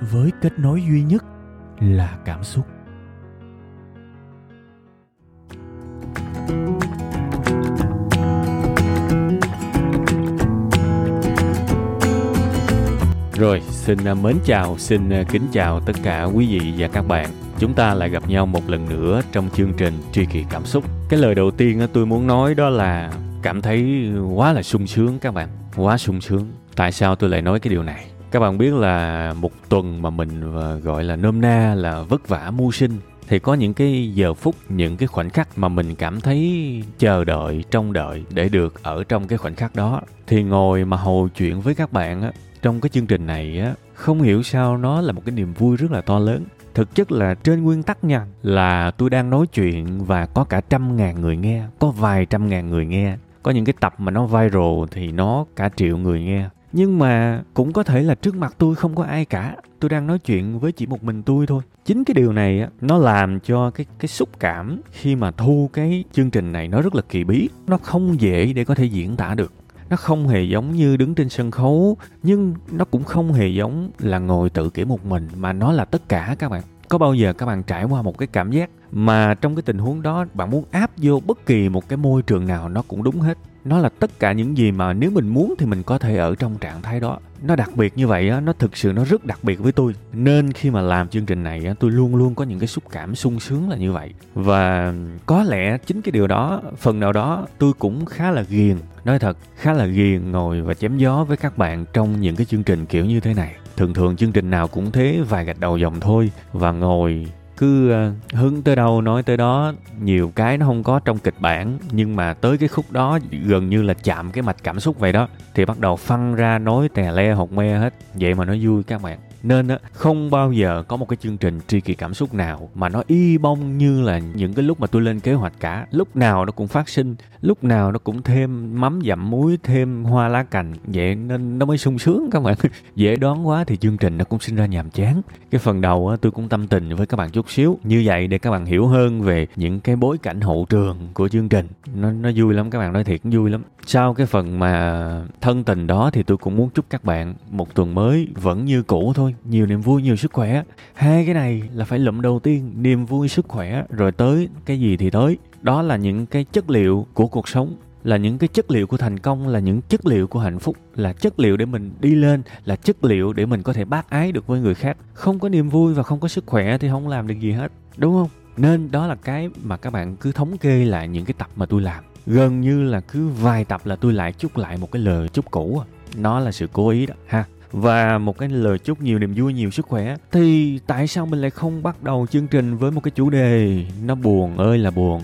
với kết nối duy nhất là cảm xúc Rồi, xin à, mến chào, xin à, kính chào tất cả quý vị và các bạn. Chúng ta lại gặp nhau một lần nữa trong chương trình Truy kỳ cảm xúc. Cái lời đầu tiên à, tôi muốn nói đó là cảm thấy quá là sung sướng các bạn, quá sung sướng. Tại sao tôi lại nói cái điều này? Các bạn biết là một tuần mà mình ờ, gọi là nôm na là vất vả mưu sinh, thì có những cái giờ phút, những cái khoảnh khắc mà mình cảm thấy chờ đợi, trông đợi để được ở trong cái khoảnh khắc đó. Thì ngồi mà hồi chuyện với các bạn á, trong cái chương trình này á, không hiểu sao nó là một cái niềm vui rất là to lớn. Thực chất là trên nguyên tắc nha, là tôi đang nói chuyện và có cả trăm ngàn người nghe, có vài trăm ngàn người nghe. Có những cái tập mà nó viral thì nó cả triệu người nghe nhưng mà cũng có thể là trước mặt tôi không có ai cả. Tôi đang nói chuyện với chỉ một mình tôi thôi. Chính cái điều này á, nó làm cho cái cái xúc cảm khi mà thu cái chương trình này nó rất là kỳ bí. Nó không dễ để có thể diễn tả được. Nó không hề giống như đứng trên sân khấu, nhưng nó cũng không hề giống là ngồi tự kể một mình, mà nó là tất cả các bạn. Có bao giờ các bạn trải qua một cái cảm giác mà trong cái tình huống đó, bạn muốn áp vô bất kỳ một cái môi trường nào, nó cũng đúng hết nó là tất cả những gì mà nếu mình muốn thì mình có thể ở trong trạng thái đó. Nó đặc biệt như vậy á, nó thực sự nó rất đặc biệt với tôi. Nên khi mà làm chương trình này á, tôi luôn luôn có những cái xúc cảm sung sướng là như vậy. Và có lẽ chính cái điều đó, phần nào đó tôi cũng khá là ghiền. Nói thật, khá là ghiền ngồi và chém gió với các bạn trong những cái chương trình kiểu như thế này. Thường thường chương trình nào cũng thế, vài gạch đầu dòng thôi. Và ngồi cứ ờ, hứng tới đâu nói tới đó. Nhiều cái nó không có trong kịch bản, nhưng mà tới cái khúc đó gần như là chạm cái mạch cảm xúc vậy đó. Thì bắt đầu phân ra nói tè le hột me hết. Vậy mà nó vui các bạn nên không bao giờ có một cái chương trình tri kỳ cảm xúc nào mà nó y bông như là những cái lúc mà tôi lên kế hoạch cả. Lúc nào nó cũng phát sinh, lúc nào nó cũng thêm mắm dặm muối, thêm hoa lá cành. Vậy nên nó mới sung sướng các bạn. Dễ đoán quá thì chương trình nó cũng sinh ra nhàm chán. Cái phần đầu tôi cũng tâm tình với các bạn chút xíu. Như vậy để các bạn hiểu hơn về những cái bối cảnh hậu trường của chương trình. Nó nó vui lắm, các bạn nói thiệt, vui lắm. Sau cái phần mà thân tình đó thì tôi cũng muốn chúc các bạn một tuần mới vẫn như cũ thôi nhiều niềm vui, nhiều sức khỏe. Hai cái này là phải lụm đầu tiên, niềm vui, sức khỏe, rồi tới cái gì thì tới. Đó là những cái chất liệu của cuộc sống, là những cái chất liệu của thành công, là những chất liệu của hạnh phúc, là chất liệu để mình đi lên, là chất liệu để mình có thể bác ái được với người khác. Không có niềm vui và không có sức khỏe thì không làm được gì hết, đúng không? Nên đó là cái mà các bạn cứ thống kê lại những cái tập mà tôi làm. Gần như là cứ vài tập là tôi lại chúc lại một cái lời chúc cũ à. nó là sự cố ý đó, ha và một cái lời chúc nhiều niềm vui, nhiều sức khỏe. Thì tại sao mình lại không bắt đầu chương trình với một cái chủ đề nó buồn ơi là buồn?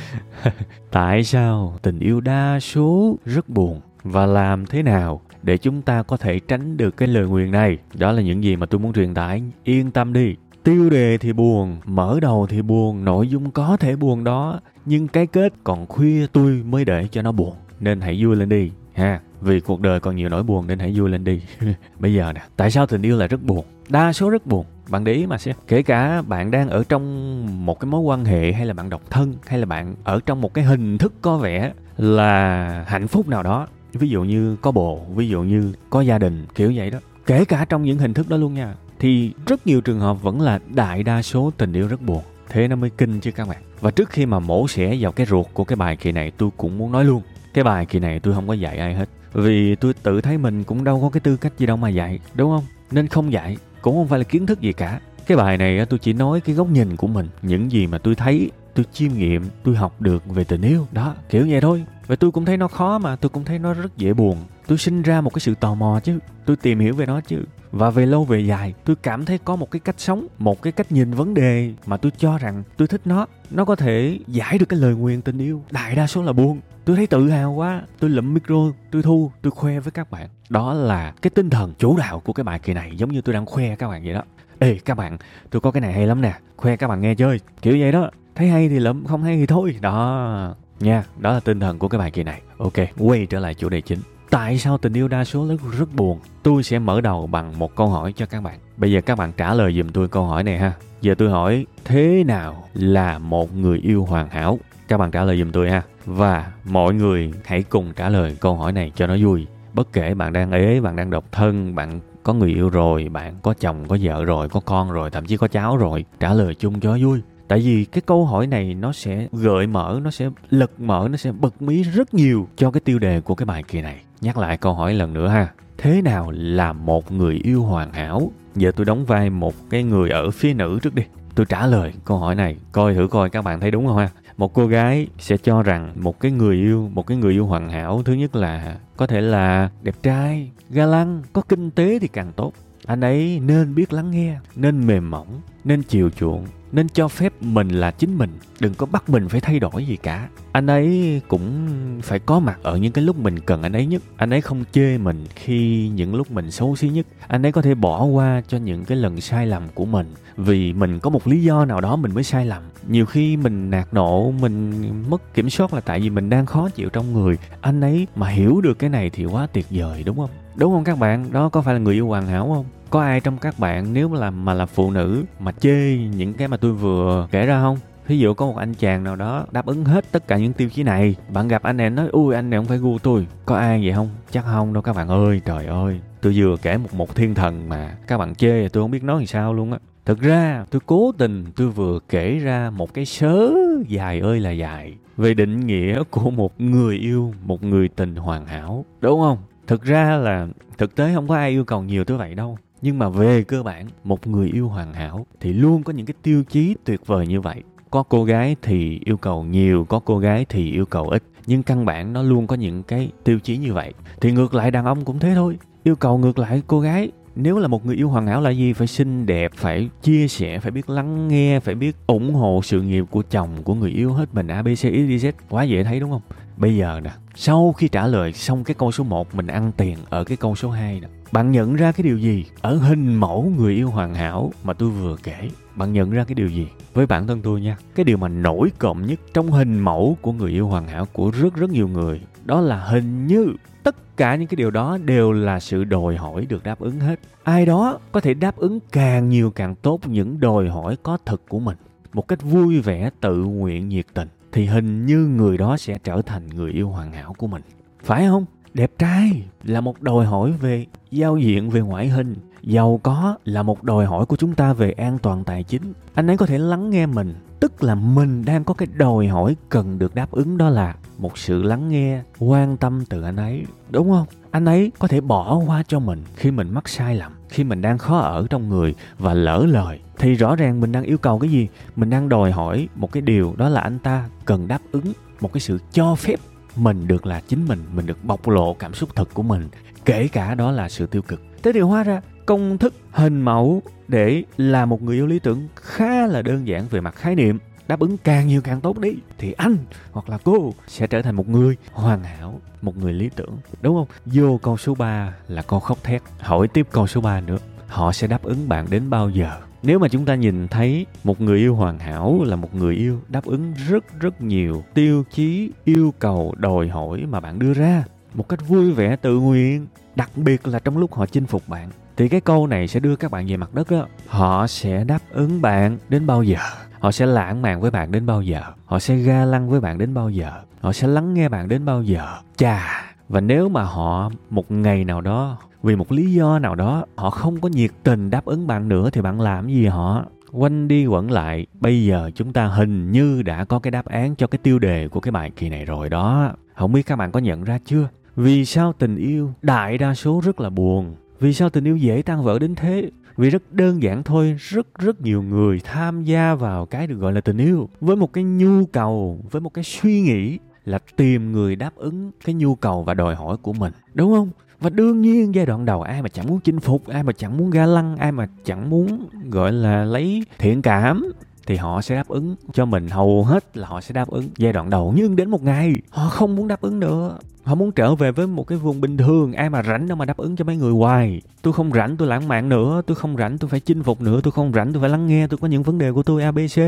Tại sao tình yêu đa số rất buồn? Và làm thế nào để chúng ta có thể tránh được cái lời nguyền này? Đó là những gì mà tôi muốn truyền tải. Yên tâm đi. Tiêu đề thì buồn, mở đầu thì buồn, nội dung có thể buồn đó. Nhưng cái kết còn khuya tôi mới để cho nó buồn. Nên hãy vui lên đi ha, vì cuộc đời còn nhiều nỗi buồn nên hãy vui lên đi. Bây giờ nè, tại sao tình yêu lại rất buồn? Đa số rất buồn. Bạn để ý mà xem. Kể cả bạn đang ở trong một cái mối quan hệ hay là bạn độc thân hay là bạn ở trong một cái hình thức có vẻ là hạnh phúc nào đó. Ví dụ như có bồ, ví dụ như có gia đình, kiểu vậy đó. Kể cả trong những hình thức đó luôn nha. Thì rất nhiều trường hợp vẫn là đại đa số tình yêu rất buồn. Thế nó mới kinh chứ các bạn. Và trước khi mà mổ xẻ vào cái ruột của cái bài kỳ này, tôi cũng muốn nói luôn cái bài kỳ này tôi không có dạy ai hết. Vì tôi tự thấy mình cũng đâu có cái tư cách gì đâu mà dạy, đúng không? Nên không dạy cũng không phải là kiến thức gì cả. Cái bài này tôi chỉ nói cái góc nhìn của mình, những gì mà tôi thấy, tôi chiêm nghiệm, tôi học được về tình yêu, đó, kiểu vậy thôi và tôi cũng thấy nó khó mà, tôi cũng thấy nó rất dễ buồn. Tôi sinh ra một cái sự tò mò chứ, tôi tìm hiểu về nó chứ. Và về lâu về dài, tôi cảm thấy có một cái cách sống, một cái cách nhìn vấn đề mà tôi cho rằng tôi thích nó. Nó có thể giải được cái lời nguyền tình yêu. Đại đa số là buồn. Tôi thấy tự hào quá. Tôi lụm micro, tôi thu, tôi khoe với các bạn. Đó là cái tinh thần chủ đạo của cái bài kỳ này, giống như tôi đang khoe các bạn vậy đó. Ê, các bạn, tôi có cái này hay lắm nè. Khoe các bạn nghe chơi. Kiểu vậy đó. Thấy hay thì lụm, không hay thì thôi. Đó nha, đó là tinh thần của cái bài kỳ này. Ok, quay trở lại chủ đề chính. Tại sao tình yêu đa số rất rất buồn? Tôi sẽ mở đầu bằng một câu hỏi cho các bạn. Bây giờ các bạn trả lời giùm tôi câu hỏi này ha. Giờ tôi hỏi, thế nào là một người yêu hoàn hảo? Các bạn trả lời giùm tôi ha. Và mọi người hãy cùng trả lời câu hỏi này cho nó vui. Bất kể bạn đang ế, bạn đang độc thân, bạn có người yêu rồi, bạn có chồng, có vợ rồi, có con rồi, thậm chí có cháu rồi, trả lời chung cho vui tại vì cái câu hỏi này nó sẽ gợi mở, nó sẽ lật mở, nó sẽ bật mí rất nhiều cho cái tiêu đề của cái bài kỳ này. Nhắc lại câu hỏi lần nữa ha. Thế nào là một người yêu hoàn hảo? Giờ tôi đóng vai một cái người ở phía nữ trước đi. Tôi trả lời câu hỏi này, coi thử coi các bạn thấy đúng không ha? Một cô gái sẽ cho rằng một cái người yêu, một cái người yêu hoàn hảo, thứ nhất là có thể là đẹp trai, ga lăng, có kinh tế thì càng tốt. Anh ấy nên biết lắng nghe, nên mềm mỏng, nên chiều chuộng nên cho phép mình là chính mình, đừng có bắt mình phải thay đổi gì cả. Anh ấy cũng phải có mặt ở những cái lúc mình cần anh ấy nhất. Anh ấy không chê mình khi những lúc mình xấu xí nhất. Anh ấy có thể bỏ qua cho những cái lần sai lầm của mình, vì mình có một lý do nào đó mình mới sai lầm. Nhiều khi mình nạt nộ, mình mất kiểm soát là tại vì mình đang khó chịu trong người. Anh ấy mà hiểu được cái này thì quá tuyệt vời, đúng không? Đúng không các bạn? Đó, có phải là người yêu hoàn hảo không? Có ai trong các bạn nếu mà là mà là phụ nữ mà chê những cái mà tôi vừa kể ra không? Ví dụ có một anh chàng nào đó đáp ứng hết tất cả những tiêu chí này, bạn gặp anh này nói, ui, anh này không phải gu tôi. Có ai vậy không? Chắc không đâu các bạn ơi, trời ơi. Tôi vừa kể một một thiên thần mà các bạn chê tôi không biết nói làm sao luôn á. Thực ra, tôi cố tình tôi vừa kể ra một cái sớ dài ơi là dài về định nghĩa của một người yêu, một người tình hoàn hảo. Đúng không? Thực ra là, thực tế không có ai yêu cầu nhiều tới vậy đâu. Nhưng mà về cơ bản, một người yêu hoàn hảo thì luôn có những cái tiêu chí tuyệt vời như vậy. Có cô gái thì yêu cầu nhiều, có cô gái thì yêu cầu ít. Nhưng căn bản nó luôn có những cái tiêu chí như vậy. Thì ngược lại đàn ông cũng thế thôi. Yêu cầu ngược lại cô gái. Nếu là một người yêu hoàn hảo là gì? Phải xinh đẹp, phải chia sẻ, phải biết lắng nghe, phải biết ủng hộ sự nghiệp của chồng của người yêu hết mình abc xyz quá dễ thấy đúng không? Bây giờ nè, sau khi trả lời xong cái câu số 1 mình ăn tiền ở cái câu số 2 nè. Bạn nhận ra cái điều gì ở hình mẫu người yêu hoàn hảo mà tôi vừa kể? Bạn nhận ra cái điều gì? Với bản thân tôi nha, cái điều mà nổi cộng nhất trong hình mẫu của người yêu hoàn hảo của rất rất nhiều người, đó là hình như tất cả những cái điều đó đều là sự đòi hỏi được đáp ứng hết. Ai đó có thể đáp ứng càng nhiều càng tốt những đòi hỏi có thực của mình. Một cách vui vẻ, tự nguyện, nhiệt tình thì hình như người đó sẽ trở thành người yêu hoàn hảo của mình. Phải không? Đẹp trai là một đòi hỏi về giao diện, về ngoại hình. Giàu có là một đòi hỏi của chúng ta về an toàn tài chính. Anh ấy có thể lắng nghe mình, tức là mình đang có cái đòi hỏi cần được đáp ứng đó là một sự lắng nghe, quan tâm từ anh ấy, đúng không? Anh ấy có thể bỏ qua cho mình khi mình mắc sai lầm khi mình đang khó ở trong người và lỡ lời, thì rõ ràng mình đang yêu cầu cái gì? Mình đang đòi hỏi một cái điều, đó là anh ta cần đáp ứng một cái sự cho phép mình được là chính mình mình được bộc lộ cảm xúc thật của mình, kể cả đó là sự tiêu cực. Thế thì hóa ra, công thức hình mẫu để là một người yêu lý tưởng khá là đơn giản về mặt khái niệm đáp ứng càng nhiều càng tốt đi thì anh hoặc là cô sẽ trở thành một người hoàn hảo, một người lý tưởng, đúng không? Vô câu số 3 là con khóc thét. Hỏi tiếp câu số 3 nữa, họ sẽ đáp ứng bạn đến bao giờ? Nếu mà chúng ta nhìn thấy một người yêu hoàn hảo là một người yêu đáp ứng rất rất nhiều tiêu chí, yêu cầu, đòi hỏi mà bạn đưa ra một cách vui vẻ tự nguyện đặc biệt là trong lúc họ chinh phục bạn, thì cái câu này sẽ đưa các bạn về mặt đất đó họ sẽ đáp ứng bạn đến bao giờ? Họ sẽ lãng mạn với bạn đến bao giờ? Họ sẽ ga lăng với bạn đến bao giờ? Họ sẽ lắng nghe bạn đến bao giờ? Chà! Và nếu mà họ một ngày nào đó, vì một lý do nào đó, họ không có nhiệt tình đáp ứng bạn nữa thì bạn làm gì họ quanh đi quẩn lại, bây giờ chúng ta hình như đã có cái đáp án cho cái tiêu đề của cái bài kỳ này rồi đó. Không biết các bạn có nhận ra chưa? Vì sao tình yêu đại đa số rất là buồn? Vì sao tình yêu dễ tan vỡ đến thế? Vì rất đơn giản thôi, rất rất nhiều người tham gia vào cái được gọi là tình yêu với một cái nhu cầu, với một cái suy nghĩ là tìm người đáp ứng cái nhu cầu và đòi hỏi của mình, đúng không? Và đương nhiên giai đoạn đầu ai mà chẳng muốn chinh phục, ai mà chẳng muốn ga lăng, ai mà chẳng muốn gọi là lấy thiện cảm thì họ sẽ đáp ứng cho mình. Hầu hết là họ sẽ đáp ứng giai đoạn đầu, nhưng đến một ngày họ không muốn đáp ứng nữa họ muốn trở về với một cái vùng bình thường, ai mà rảnh đâu mà đáp ứng cho mấy người hoài. Tôi không rảnh, tôi lãng mạn nữa, tôi không rảnh, tôi phải chinh phục nữa, tôi không rảnh, tôi phải lắng nghe, tôi có những vấn đề của tôi abc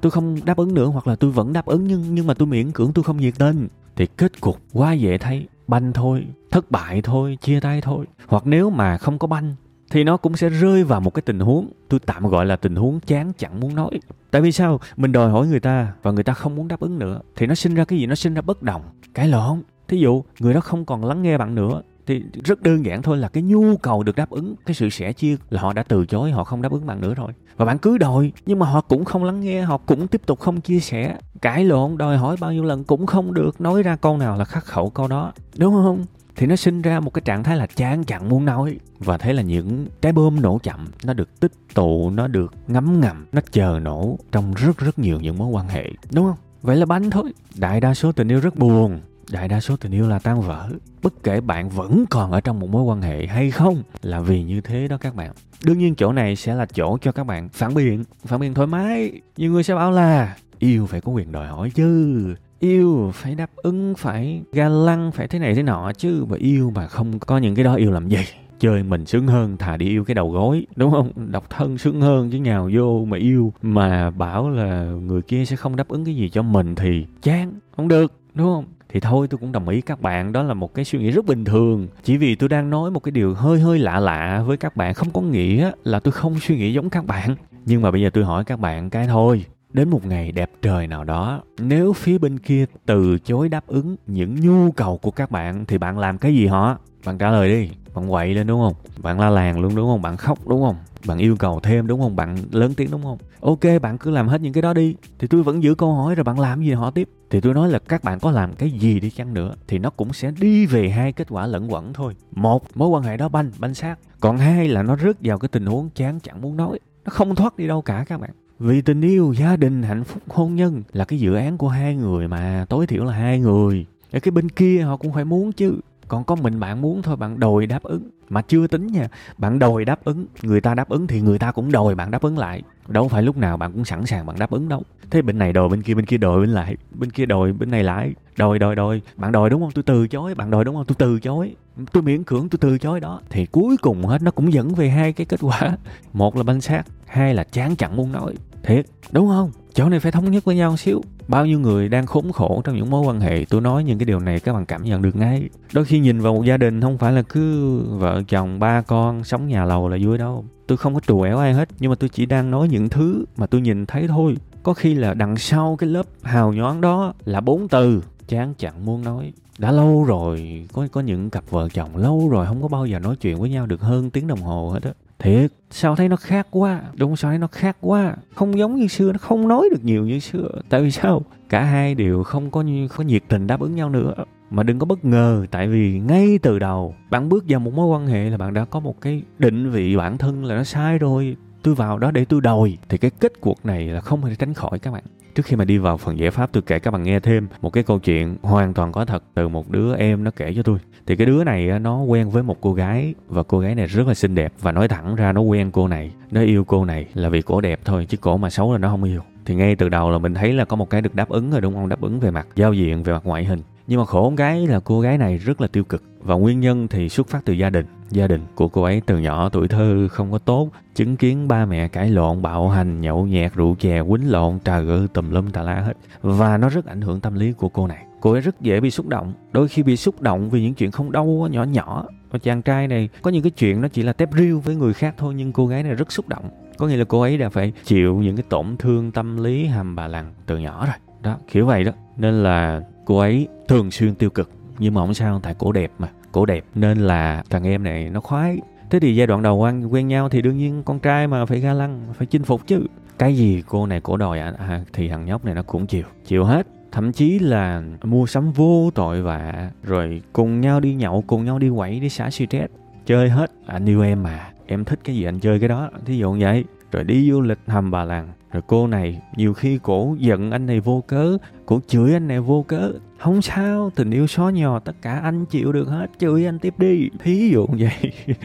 tôi không đáp ứng nữa, hoặc là tôi vẫn đáp ứng, nhưng nhưng mà tôi miễn cưỡng, tôi không nhiệt tình. Thì kết cục quá dễ thấy, banh thôi, thất bại thôi, chia tay thôi. Hoặc nếu mà không có banh, thì nó cũng sẽ rơi vào một cái tình huống, tôi tạm gọi là tình huống chán chẳng muốn nói. Tại vì sao? Mình đòi hỏi người ta, và người ta không muốn đáp ứng nữa, thì nó sinh ra cái gì? Nó sinh ra bất đồng. Cái lộn thí dụ, người đó không còn lắng nghe bạn nữa, thì rất đơn giản thôi là cái nhu cầu được đáp ứng, cái sự sẻ chia là họ đã từ chối, họ không đáp ứng bạn nữa rồi. Và bạn cứ đòi, nhưng mà họ cũng không lắng nghe, họ cũng tiếp tục không chia sẻ. Cãi lộn, đòi hỏi bao nhiêu lần cũng không được, nói ra câu nào là khắc khẩu câu đó. Đúng không? Thì nó sinh ra một cái trạng thái là chán chặn, muốn nói. Và thế là những trái bom nổ chậm, nó được tích tụ, nó được ngấm ngầm, nó chờ nổ trong rất rất nhiều những mối quan hệ. Đúng không? Vậy là bánh thôi. Đại đa số tình yêu rất buồn đại đa số tình yêu là tan vỡ. Bất kể bạn vẫn còn ở trong một mối quan hệ hay không, là vì như thế đó các bạn. Đương nhiên chỗ này sẽ là chỗ cho các bạn phản biện phản biện thoải mái. Nhiều người sẽ bảo là, yêu phải có quyền đòi hỏi chứ. Yêu phải đáp ứng, phải ga lăng, phải thế này thế nọ chứ. Mà yêu mà không có những cái đó, yêu làm gì? Chơi mình sướng hơn, thà đi yêu cái đầu gối. Đúng không? Độc thân sướng hơn, chứ nhào vô mà yêu. Mà bảo là người kia sẽ không đáp ứng cái gì cho mình thì chán. Không được, đúng không? Thì thôi, tôi cũng đồng ý các bạn. Đó là một cái suy nghĩ rất bình thường. Chỉ vì tôi đang nói một cái điều hơi hơi lạ lạ với các bạn. Không có nghĩa là tôi không suy nghĩ giống các bạn. Nhưng mà bây giờ tôi hỏi các bạn cái thôi. Đến một ngày đẹp trời nào đó, nếu phía bên kia từ chối đáp ứng những nhu cầu của các bạn, thì bạn làm cái gì họ bạn trả lời đi. Bạn quậy lên, đúng không? Bạn la làng luôn, đúng không? Bạn khóc, đúng không? Bạn yêu cầu thêm đúng không? Bạn lớn tiếng đúng không? Ok, bạn cứ làm hết những cái đó đi. Thì tôi vẫn giữ câu hỏi rồi bạn làm gì họ tiếp. Thì tôi nói là các bạn có làm cái gì đi chăng nữa thì nó cũng sẽ đi về hai kết quả lẫn quẩn thôi. Một, mối quan hệ đó banh banh sát. Còn hai là nó rớt vào cái tình huống chán chẳng muốn nói. Nó không thoát đi đâu cả các bạn. Vì tình yêu, gia đình, hạnh phúc, hôn nhân là cái dự án của hai người mà, tối thiểu là hai người. Ở cái bên kia họ cũng phải muốn chứ. Còn có mình bạn muốn thôi, bạn đòi đáp ứng mà chưa tính nha, bạn đòi đáp ứng, người ta đáp ứng thì người ta cũng đòi, bạn đáp ứng lại. Đâu phải lúc nào bạn cũng sẵn sàng bạn đáp ứng đâu. Thế bên này đòi, bên kia bên kia đòi, bên lại, bên kia đòi, bên này lại. Đòi đòi đòi. Bạn đòi đúng không? Tôi từ chối, bạn đòi đúng không? Tôi từ chối. Tôi miễn cưỡng tôi từ chối đó. Thì cuối cùng hết, nó cũng dẫn về hai cái kết quả. Một là banh xác, hai là chán chẳng muốn nói thiệt, đúng không? Chỗ này phải thống nhất với nhau xíu. Bao nhiêu người đang khốn khổ trong những mối quan hệ, tôi nói những cái điều này các bạn cảm nhận được ngay. Đôi khi nhìn vào một gia đình không phải là cứ vợ chồng, ba con, sống nhà lầu là vui đâu. Tôi không có trù ẻo ai hết, nhưng mà tôi chỉ đang nói những thứ mà tôi nhìn thấy thôi. Có khi là đằng sau cái lớp hào nhoáng đó là bốn từ. Chán chẳng muốn nói. Đã lâu rồi, có có những cặp vợ chồng lâu rồi không có bao giờ nói chuyện với nhau được hơn tiếng đồng hồ hết á thiệt, sao thấy nó khác quá? Đúng sao thấy nó khác quá? Không giống như xưa, nó không nói được nhiều như xưa. Tại vì sao? Cả hai đều không có có nhiệt tình đáp ứng nhau nữa. Mà đừng có bất ngờ, tại vì ngay từ đầu, bạn bước vào một mối quan hệ là bạn đã có một cái định vị bản thân là nó sai rồi. Tôi vào đó để tôi đòi. Thì cái kết cuộc này là không thể tránh khỏi các bạn trước khi mà đi vào phần giải pháp, tôi kể các bạn nghe thêm một cái câu chuyện hoàn toàn có thật từ một đứa em nó kể cho tôi. Thì cái đứa này nó quen với một cô gái và cô gái này rất là xinh đẹp và nói thẳng ra nó quen cô này, nó yêu cô này là vì cổ đẹp thôi chứ cổ mà xấu là nó không yêu. Thì ngay từ đầu là mình thấy là có một cái được đáp ứng rồi, đúng không? Đáp ứng về mặt giao diện, về mặt ngoại hình nhưng mà khổ cái là cô gái này rất là tiêu cực. Và nguyên nhân thì xuất phát từ gia đình. Gia đình của cô ấy từ nhỏ tuổi thơ không có tốt, chứng kiến ba mẹ cãi lộn, bạo hành, nhậu nhẹt, rượu chè, quýnh lộn, trà gỡ tùm lum, tà la hết. Và nó rất ảnh hưởng tâm lý của cô này. Cô ấy rất dễ bị xúc động. Đôi khi bị xúc động vì những chuyện không đâu nhỏ nhỏ. Và chàng trai này, có những cái chuyện nó chỉ là tép riêu với người khác thôi, nhưng cô gái này rất xúc động. Có nghĩa là cô ấy đã phải chịu những cái tổn thương tâm lý hàm bà lằng từ nhỏ rồi đó kiểu vậy đó. Nên là cô ấy thường xuyên tiêu cực nhưng mà không sao tại cổ đẹp mà cổ đẹp. Nên là thằng em này nó khoái. Thế thì giai đoạn đầu quen quen nhau thì đương nhiên con trai mà phải ga lăng phải chinh phục chứ. Cái gì cô này cổ đòi à, à, thì thằng nhóc này nó cũng chịu chịu hết. Thậm chí là mua sắm vô tội vạ rồi cùng nhau đi nhậu cùng nhau đi quẩy đi xả stress. Chơi hết. À, anh yêu em mà em thích cái gì anh chơi cái đó thí dụ như vậy. Rồi đi du lịch hầm bà làng rồi cô này, nhiều khi cổ giận anh này vô cớ, cổ chửi anh này vô cớ. Không sao, tình yêu xó nhò, tất cả anh chịu được hết, chửi anh tiếp đi. Thí dụ vậy.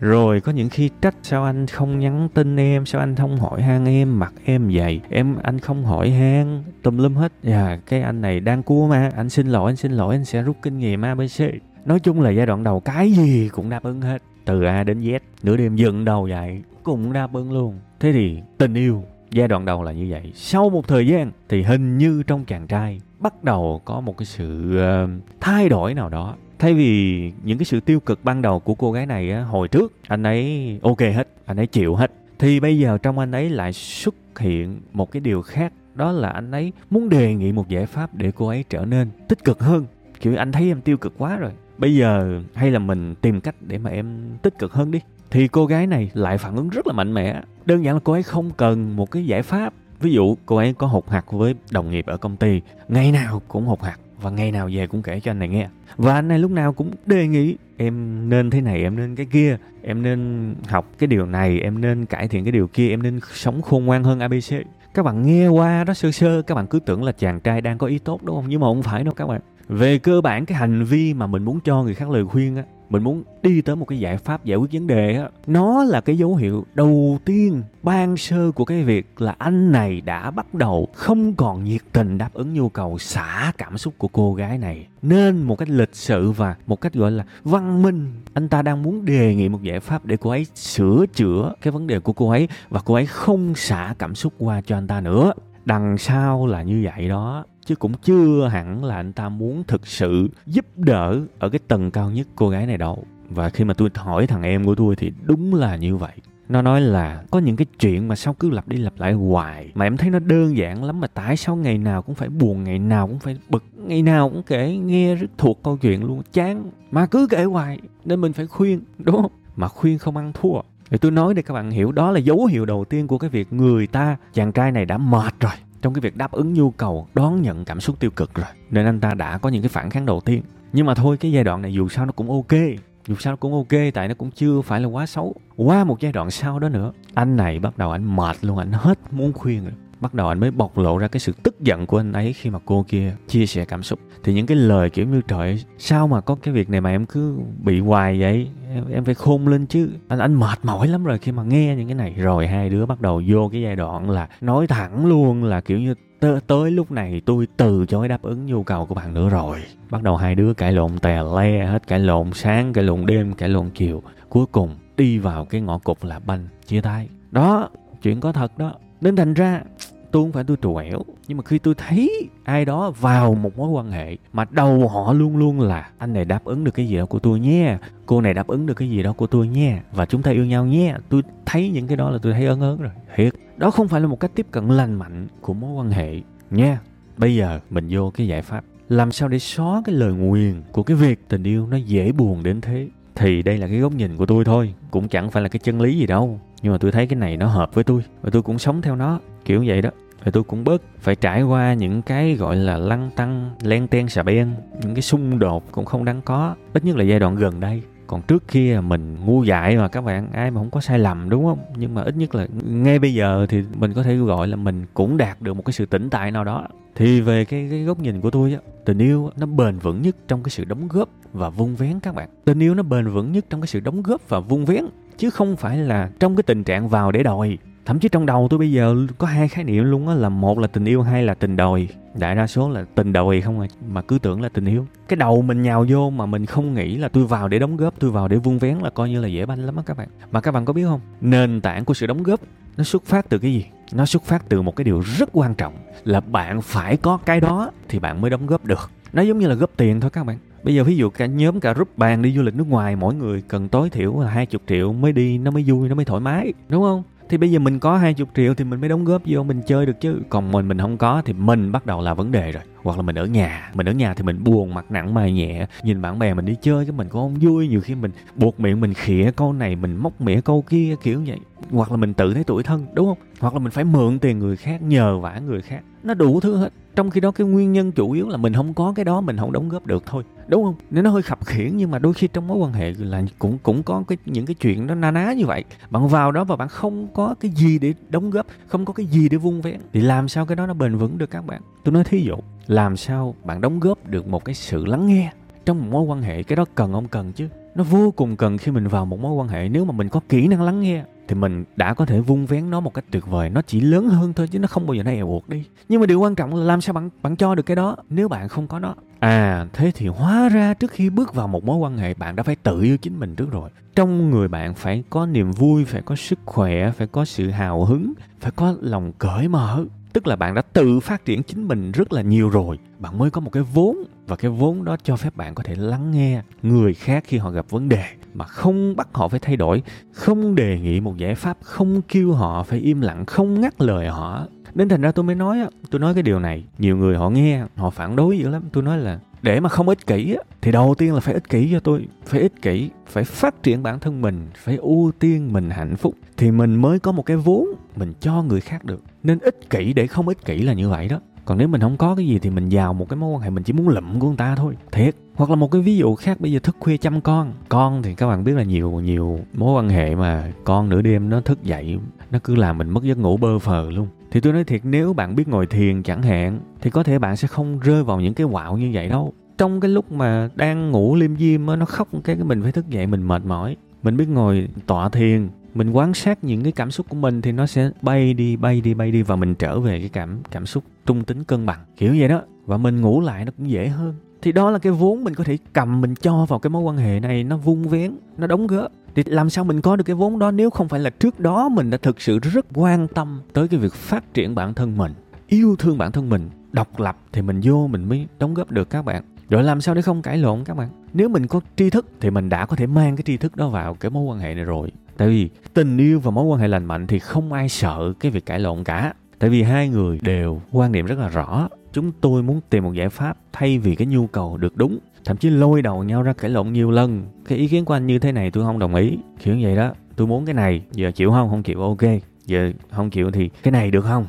Rồi có những khi trách sao anh không nhắn tin em, sao anh không hỏi han em, mặt em vậy em, anh không hỏi han, tùm lum hết. Dạ cái anh này đang cua mà. Anh xin lỗi, anh xin lỗi, anh sẽ rút kinh nghiệm abc nói chung là giai đoạn đầu, cái gì cũng đáp ứng hết. Từ a đến z, nửa đêm dựng đầu dậy cũng ra bưng luôn. Thế thì tình yêu giai đoạn đầu là như vậy. Sau một thời gian thì hình như trong chàng trai bắt đầu có một cái sự uh, thay đổi nào đó. Thay vì những cái sự tiêu cực ban đầu của cô gái này á, hồi trước anh ấy ok hết anh ấy chịu hết thì bây giờ trong anh ấy lại xuất hiện một cái điều khác. Đó là anh ấy muốn đề nghị một giải pháp để cô ấy trở nên tích cực hơn. Kiểu anh thấy em tiêu cực quá rồi bây giờ hay là mình tìm cách để mà em tích cực hơn đi thì cô gái này lại phản ứng rất là mạnh mẽ. Đơn giản là cô ấy không cần một cái giải pháp. Ví dụ, cô ấy có hụt hạt với đồng nghiệp ở công ty. Ngày nào cũng hụt hạt và ngày nào về cũng kể cho anh này nghe. Và anh này lúc nào cũng đề nghị, em nên thế này, em nên cái kia, em nên học cái điều này, em nên cải thiện cái điều kia, em nên sống khôn ngoan hơn abc các bạn nghe qua đó sơ sơ, các bạn cứ tưởng là chàng trai đang có ý tốt, đúng không? Nhưng mà không phải đâu các bạn. Về cơ bản, cái hành vi mà mình muốn cho người khác lời khuyên á mình muốn đi tới một cái giải pháp giải quyết vấn đề á. Nó là cái dấu hiệu đầu tiên ban sơ của cái việc là anh này đã bắt đầu không còn nhiệt tình đáp ứng nhu cầu xả cảm xúc của cô gái này. Nên một cách lịch sự và một cách gọi là văn minh, anh ta đang muốn đề nghị một giải pháp để cô ấy sửa chữa cái vấn đề của cô ấy và cô ấy không xả cảm xúc qua cho anh ta nữa đằng sau là như vậy đó, chứ cũng chưa hẳn là anh ta muốn thực sự giúp đỡ ở cái tầng cao nhất cô gái này đâu. Và khi mà tôi hỏi thằng em của tôi thì đúng là như vậy. Nó nói là có những cái chuyện mà sao cứ lặp đi lặp lại hoài, mà em thấy nó đơn giản lắm mà tại sao ngày nào cũng phải buồn, ngày nào cũng phải bực, ngày nào cũng kể nghe rất thuộc câu chuyện luôn, chán. Mà cứ kể hoài, nên mình phải khuyên, đúng không? Mà khuyên không ăn thua thì tôi nói để các bạn hiểu, đó là dấu hiệu đầu tiên của cái việc người ta, chàng trai này đã mệt rồi. Trong cái việc đáp ứng nhu cầu, đón nhận cảm xúc tiêu cực rồi. Nên anh ta đã có những cái phản kháng đầu tiên. Nhưng mà thôi, cái giai đoạn này dù sao nó cũng ok. Dù sao nó cũng ok, tại nó cũng chưa phải là quá xấu. Qua một giai đoạn sau đó nữa, anh này bắt đầu anh mệt luôn, anh hết muốn khuyên rồi bắt đầu anh mới bộc lộ ra cái sự tức giận của anh ấy khi mà cô kia chia sẻ cảm xúc. Thì những cái lời kiểu như trời sao mà có cái việc này mà em cứ bị hoài vậy? Em, em phải khôn lên chứ. Anh anh mệt mỏi lắm rồi khi mà nghe những cái này. Rồi hai đứa bắt đầu vô cái giai đoạn là nói thẳng luôn là kiểu như tới, tới lúc này tôi từ chối đáp ứng nhu cầu của bạn nữa rồi. Bắt đầu hai đứa cãi lộn tè le hết cãi lộn sáng cãi lộn đêm cãi lộn chiều. Cuối cùng đi vào cái ngõ cụt là banh chia tay. Đó chuyện có thật đó nên thành ra, tôi không phải tôi trù ẻo, nhưng mà khi tôi thấy ai đó vào một mối quan hệ mà đầu họ luôn luôn là, anh này đáp ứng được cái gì đó của tôi nhé, cô này đáp ứng được cái gì đó của tôi nhé, và chúng ta yêu nhau nhé. Tôi thấy những cái đó là tôi thấy ớn ớn rồi, thiệt. Đó không phải là một cách tiếp cận lành mạnh của mối quan hệ nha. Bây giờ mình vô cái giải pháp. Làm sao để xóa cái lời nguyền của cái việc tình yêu nó dễ buồn đến thế? Thì đây là cái góc nhìn của tôi thôi, cũng chẳng phải là cái chân lý gì đâu nhưng mà tôi thấy cái này nó hợp với tôi và tôi cũng sống theo nó kiểu vậy đó. Và tôi cũng bớt phải trải qua những cái gọi là lăng tăng len ten xà beng những cái xung đột cũng không đáng có ít nhất là giai đoạn gần đây. Còn trước kia mình ngu dại mà các bạn ai mà không có sai lầm đúng không? Nhưng mà ít nhất là ngay bây giờ thì mình có thể gọi là mình cũng đạt được một cái sự tỉnh tại nào đó. Thì về cái, cái góc nhìn của tôi á tình yêu nó bền vững nhất trong cái sự đóng góp và vun vén các bạn. Tình yêu nó bền vững nhất trong cái sự đóng góp và vun vén chứ không phải là trong cái tình trạng vào để đòi. Thậm chí trong đầu tôi bây giờ có hai khái niệm luôn á, là một là tình yêu, hai là tình đòi. Đại đa số là tình đòi không à mà cứ tưởng là tình yêu. Cái đầu mình nhào vô mà mình không nghĩ là tôi vào để đóng góp, tôi vào để vuông vén là coi như là dễ banh lắm á các bạn. Mà các bạn có biết không? Nền tảng của sự đóng góp nó xuất phát từ cái gì? Nó xuất phát từ một cái điều rất quan trọng, là bạn phải có cái đó thì bạn mới đóng góp được. Nó giống như là góp tiền thôi các bạn bây giờ ví dụ cả nhóm, cả group bàn đi du lịch nước ngoài, mỗi người cần tối thiểu là hai chục triệu, mới đi nó mới vui, nó mới thoải mái, đúng không? Thì bây giờ mình có hai chục triệu thì mình mới đóng góp vô mình chơi được chứ. Còn mình mình không có thì mình bắt đầu là vấn đề rồi hoặc là mình ở nhà. Mình ở nhà thì mình buồn mặt nặng mày nhẹ. Nhìn bạn bè mình đi chơi cái mình cũng không vui. Nhiều khi mình buộc miệng mình khịa câu này, mình móc mỉa câu kia, kiểu vậy. Hoặc là mình tự thấy tuổi thân, đúng không? Hoặc là mình phải mượn tiền người khác, nhờ vả người khác. Nó đủ thứ hết. Trong khi đó cái nguyên nhân chủ yếu là mình không có cái đó, mình không đóng góp được thôi. Đúng không? Nên nó hơi khập khiển, nhưng mà đôi khi trong mối quan hệ là cũng cũng có cái, những cái chuyện nó na ná như vậy. Bạn vào đó và bạn không có cái gì để đóng góp, không có cái gì để vung vén. Thì làm sao cái đó nó bền vững được các bạn? Tôi nói thí dụ, làm sao bạn đóng góp được một cái sự lắng nghe trong một mối quan hệ, cái đó cần không cần chứ? Nó vô cùng cần khi mình vào một mối quan hệ. Nếu mà mình có kỹ năng lắng nghe, thì mình đã có thể vung vén nó một cách tuyệt vời. Nó chỉ lớn hơn thôi chứ nó không bao giờ nó eo uột đi. Nhưng mà điều quan trọng là làm sao bạn bạn cho được cái đó nếu bạn không có nó? À thế thì hóa ra trước khi bước vào một mối quan hệ, bạn đã phải tự yêu chính mình trước rồi. Trong người bạn phải có niềm vui, phải có sức khỏe, phải có sự hào hứng, phải có lòng cởi mở tức là bạn đã tự phát triển chính mình rất là nhiều rồi. Bạn mới có một cái vốn, và cái vốn đó cho phép bạn có thể lắng nghe người khác khi họ gặp vấn đề. Mà không bắt họ phải thay đổi, không đề nghị một giải pháp, không kêu họ phải im lặng, không ngắt lời họ. Nên thành ra tôi mới nói tôi nói cái điều này, nhiều người họ nghe, họ phản đối dữ lắm. Tôi nói là để mà không ích kỷ thì đầu tiên là phải ích kỷ cho tôi, phải ích kỷ, phải phát triển bản thân mình, phải ưu tiên mình hạnh phúc. Thì mình mới có một cái vốn mình cho người khác được. Nên ích kỷ để không ích kỷ là như vậy đó còn nếu mình không có cái gì thì mình vào một cái mối quan hệ, mình chỉ muốn lụm của người ta thôi, thiệt. Hoặc là một cái ví dụ khác, bây giờ thức khuya chăm con. Con thì các bạn biết là nhiều nhiều mối quan hệ mà con nửa đêm nó thức dậy, nó cứ làm mình mất giấc ngủ bơ phờ luôn. Thì tôi nói thiệt, nếu bạn biết ngồi thiền chẳng hạn, thì có thể bạn sẽ không rơi vào những cái quạo như vậy đâu. Trong cái lúc mà đang ngủ liêm diêm nó khóc cái cái mình phải thức dậy, mình mệt mỏi. Mình biết ngồi tọa thiền, mình quan sát những cái cảm xúc của mình thì nó sẽ bay đi bay đi bay đi và mình trở về cái cảm cảm xúc trung tính cân bằng, kiểu vậy đó. Và mình ngủ lại nó cũng dễ hơn. Thì đó là cái vốn mình có thể cầm, mình cho vào cái mối quan hệ này nó vung vén, nó đóng góp. Thì làm sao mình có được cái vốn đó nếu không phải là trước đó mình đã thực sự rất quan tâm tới cái việc phát triển bản thân mình, yêu thương bản thân mình, độc lập thì mình vô mình mới đóng góp được các bạn. Rồi làm sao để không cãi lộn các bạn? Nếu mình có tri thức thì mình đã có thể mang cái tri thức đó vào cái mối quan hệ này rồi. Tại vì tình yêu và mối quan hệ lành mạnh thì không ai sợ cái việc cãi lộn cả tại vì hai người đều quan điểm rất là rõ. Chúng tôi muốn tìm một giải pháp thay vì cái nhu cầu được đúng. Thậm chí lôi đầu nhau ra cãi lộn nhiều lần. Cái ý kiến của anh như thế này tôi không đồng ý. Kiểu vậy đó. Tôi muốn cái này. Giờ chịu không? Không chịu, ok. Giờ không chịu thì cái này được không?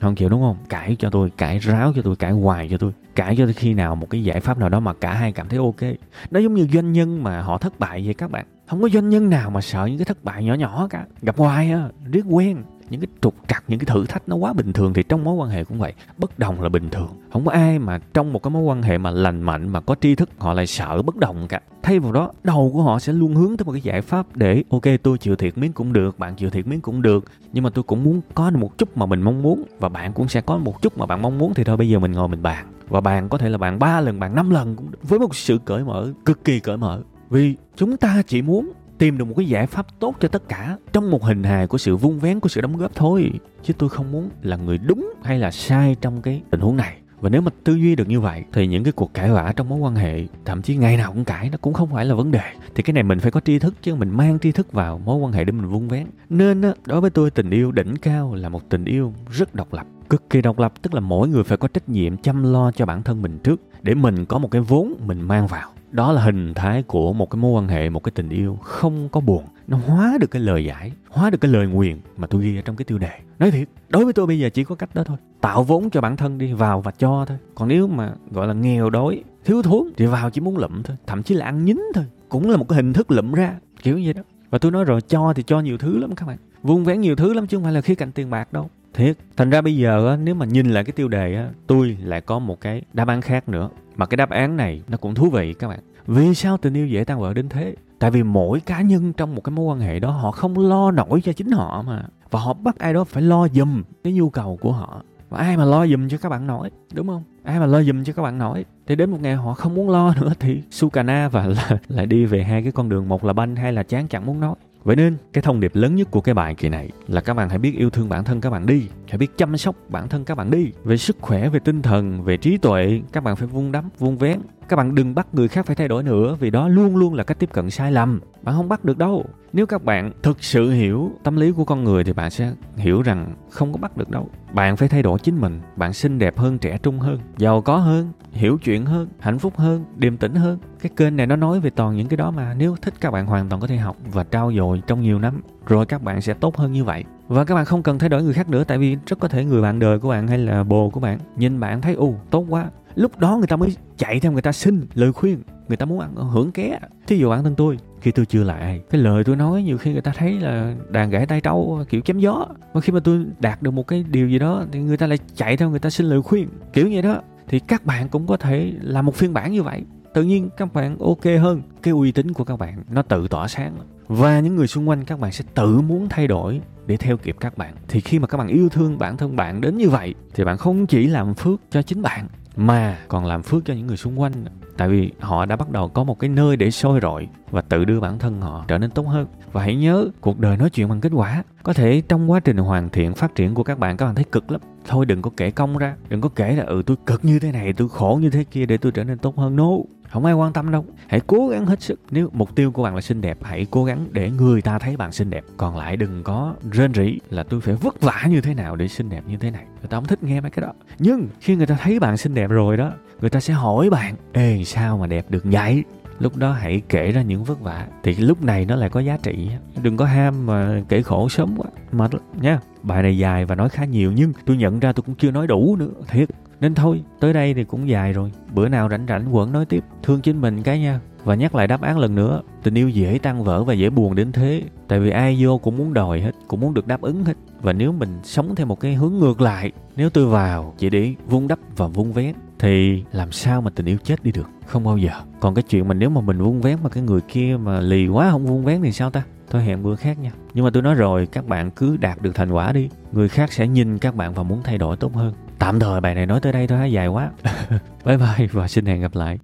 Không chịu đúng không? Cãi cho tôi, cãi ráo cho tôi, cãi hoài cho tôi. Cãi cho tôi khi nào một cái giải pháp nào đó mà cả hai cảm thấy ok. Nó giống như doanh nhân mà họ thất bại vậy các bạn. Không có doanh nhân nào mà sợ những cái thất bại nhỏ nhỏ cả. Gặp hoài á riết quen những cái trục trặc, những cái thử thách nó quá bình thường thì trong mối quan hệ cũng vậy. Bất đồng là bình thường. Không có ai mà trong một cái mối quan hệ mà lành mạnh, mà có tri thức, họ lại sợ bất đồng cả. Thay vào đó, đầu của họ sẽ luôn hướng tới một cái giải pháp để, ok, tôi chịu thiệt miếng cũng được, bạn chịu thiệt miếng cũng được, nhưng mà tôi cũng muốn có được một chút mà mình mong muốn, và bạn cũng sẽ có một chút mà bạn mong muốn, thì thôi bây giờ mình ngồi mình bàn. Và bàn có thể là bạn ba lần bạn năm lần cũng được. với một sự cởi mở, cực kỳ cởi mở. Vì chúng ta chỉ muốn tìm được một cái giải pháp tốt cho tất cả trong một hình hài của sự vung vén của sự đóng góp thôi. Chứ tôi không muốn là người đúng hay là sai trong cái tình huống này. Và nếu mà tư duy được như vậy thì những cái cuộc cãi vã trong mối quan hệ thậm chí ngày nào cũng cãi nó cũng không phải là vấn đề. Thì cái này mình phải có tri thức chứ mình mang tri thức vào mối quan hệ để mình vung vén. Nên đó, đối với tôi tình yêu đỉnh cao là một tình yêu rất độc lập. Cực kỳ độc lập tức là mỗi người phải có trách nhiệm chăm lo cho bản thân mình trước để mình có một cái vốn mình mang vào đó là hình thái của một cái mối quan hệ, một cái tình yêu không có buồn. Nó hóa được cái lời giải, hóa được cái lời nguyện mà tôi ghi ở trong cái tiêu đề. Nói thiệt, đối với tôi bây giờ chỉ có cách đó thôi. Tạo vốn cho bản thân đi, vào và cho thôi. Còn nếu mà, gọi là, nghèo đói, thiếu thốn thì vào chỉ muốn lụm thôi. Thậm chí là ăn nhín thôi. Cũng là một cái hình thức lụm ra, kiểu như vậy đó. Và tôi nói rồi, cho thì cho nhiều thứ lắm các bạn. Vuông vén nhiều thứ lắm chứ không phải là khía cạnh tiền bạc đâu thiết thành ra bây giờ nếu mà nhìn lại cái tiêu đề tôi lại có một cái đáp án khác nữa. Mà cái đáp án này nó cũng thú vị các bạn. Vì sao tình yêu dễ tan vỡ đến thế? Tại vì mỗi cá nhân trong một cái mối quan hệ đó họ không lo nổi cho chính họ mà. Và họ bắt ai đó phải lo giùm cái nhu cầu của họ. Và ai mà lo giùm cho các bạn nổi đúng không? Ai mà lo giùm cho các bạn nổi thì đến một ngày họ không muốn lo nữa thì Sukana và là, lại đi về hai cái con đường một là banh hay là chán chẳng muốn nói. Vậy nên, cái thông điệp lớn nhất của cái bài kỳ này là các bạn hãy biết yêu thương bản thân các bạn đi, hãy biết chăm sóc bản thân các bạn đi. Về sức khỏe, về tinh thần, về trí tuệ, các bạn phải vun đắp, vun vén. Các bạn đừng bắt người khác phải thay đổi nữa vì đó luôn luôn là cách tiếp cận sai lầm. Bạn không bắt được đâu. Nếu các bạn thực sự hiểu tâm lý của con người thì bạn sẽ hiểu rằng không có bắt được đâu. Bạn phải thay đổi chính mình, bạn xinh đẹp hơn, trẻ trung hơn, giàu có hơn, hiểu chuyện hơn, hạnh phúc hơn, điềm tĩnh hơn. Cái kênh này nó nói về toàn những cái đó mà nếu thích các bạn hoàn toàn có thể học và trao dồi trong nhiều năm rồi các bạn sẽ tốt hơn như vậy. Và các bạn không cần thay đổi người khác nữa tại vì rất có thể người bạn đời của bạn hay là bồ của bạn nhìn bạn thấy u tốt quá. Lúc đó người ta mới chạy theo người ta xin lời khuyên, người ta muốn ăn hưởng ké. Thí dụ bản thân tôi, khi tôi chưa là ai cái lời tôi nói nhiều khi người ta thấy là đàn gãy tay trâu kiểu chém gió. Mà khi mà tôi đạt được một cái điều gì đó thì người ta lại chạy theo người ta xin lời khuyên kiểu như đó. Thì các bạn cũng có thể làm một phiên bản như vậy. Tự nhiên các bạn ok hơn. Cái uy tín của các bạn nó tự tỏa sáng. Và những người xung quanh các bạn sẽ tự muốn thay đổi để theo kịp các bạn. Thì khi mà các bạn yêu thương bản thân bạn đến như vậy thì bạn không chỉ làm phước cho chính bạn mà còn làm phước cho những người xung quanh. Tại vì họ đã bắt đầu có một cái nơi để sôi rọi và tự đưa bản thân họ trở nên tốt hơn. Và hãy nhớ, cuộc đời nói chuyện bằng kết quả. Có thể trong quá trình hoàn thiện, phát triển của các bạn các bạn thấy cực lắm. Thôi đừng có kể công ra, đừng có kể là ừ tôi cực như thế này, tôi khổ như thế kia để tôi trở nên tốt hơn. No không ai quan tâm đâu. Hãy cố gắng hết sức. Nếu mục tiêu của bạn là xinh đẹp, hãy cố gắng để người ta thấy bạn xinh đẹp. Còn lại đừng có rên rỉ là tôi phải vất vả như thế nào để xinh đẹp như thế này. Người ta không thích nghe mấy cái đó. Nhưng khi người ta thấy bạn xinh đẹp rồi đó, người ta sẽ hỏi bạn, ê, sao mà đẹp được vậy? Lúc đó hãy kể ra những vất vả. Thì lúc này nó lại có giá trị đừng có ham mà kể khổ sớm quá. Mệt lắm nha. Bài này dài và nói khá nhiều, nhưng tôi nhận ra tôi cũng chưa nói đủ nữa. Thiệt nên thôi, tới đây thì cũng dài rồi. Bữa nào rảnh rảnh quẩn nói tiếp. Thương chính mình cái nha. Và nhắc lại đáp án lần nữa, tình yêu dễ tăng vỡ và dễ buồn đến thế. Tại vì ai vô cũng muốn đòi hết, cũng muốn được đáp ứng hết. Và nếu mình sống theo một cái hướng ngược lại, nếu tôi vào, chỉ để vung đắp và vung vén, thì làm sao mà tình yêu chết đi được? Không bao giờ. Còn cái chuyện mà nếu mà mình vung vén mà cái người kia mà lì quá không vung vén thì sao ta? Thôi hẹn bữa khác nha. Nhưng mà tôi nói rồi, các bạn cứ đạt được thành quả đi. Người khác sẽ nhìn các bạn và muốn thay đổi tốt hơn tạm thời bài này nói tới đây thôi dài quá. Bye bye và xin hẹn gặp lại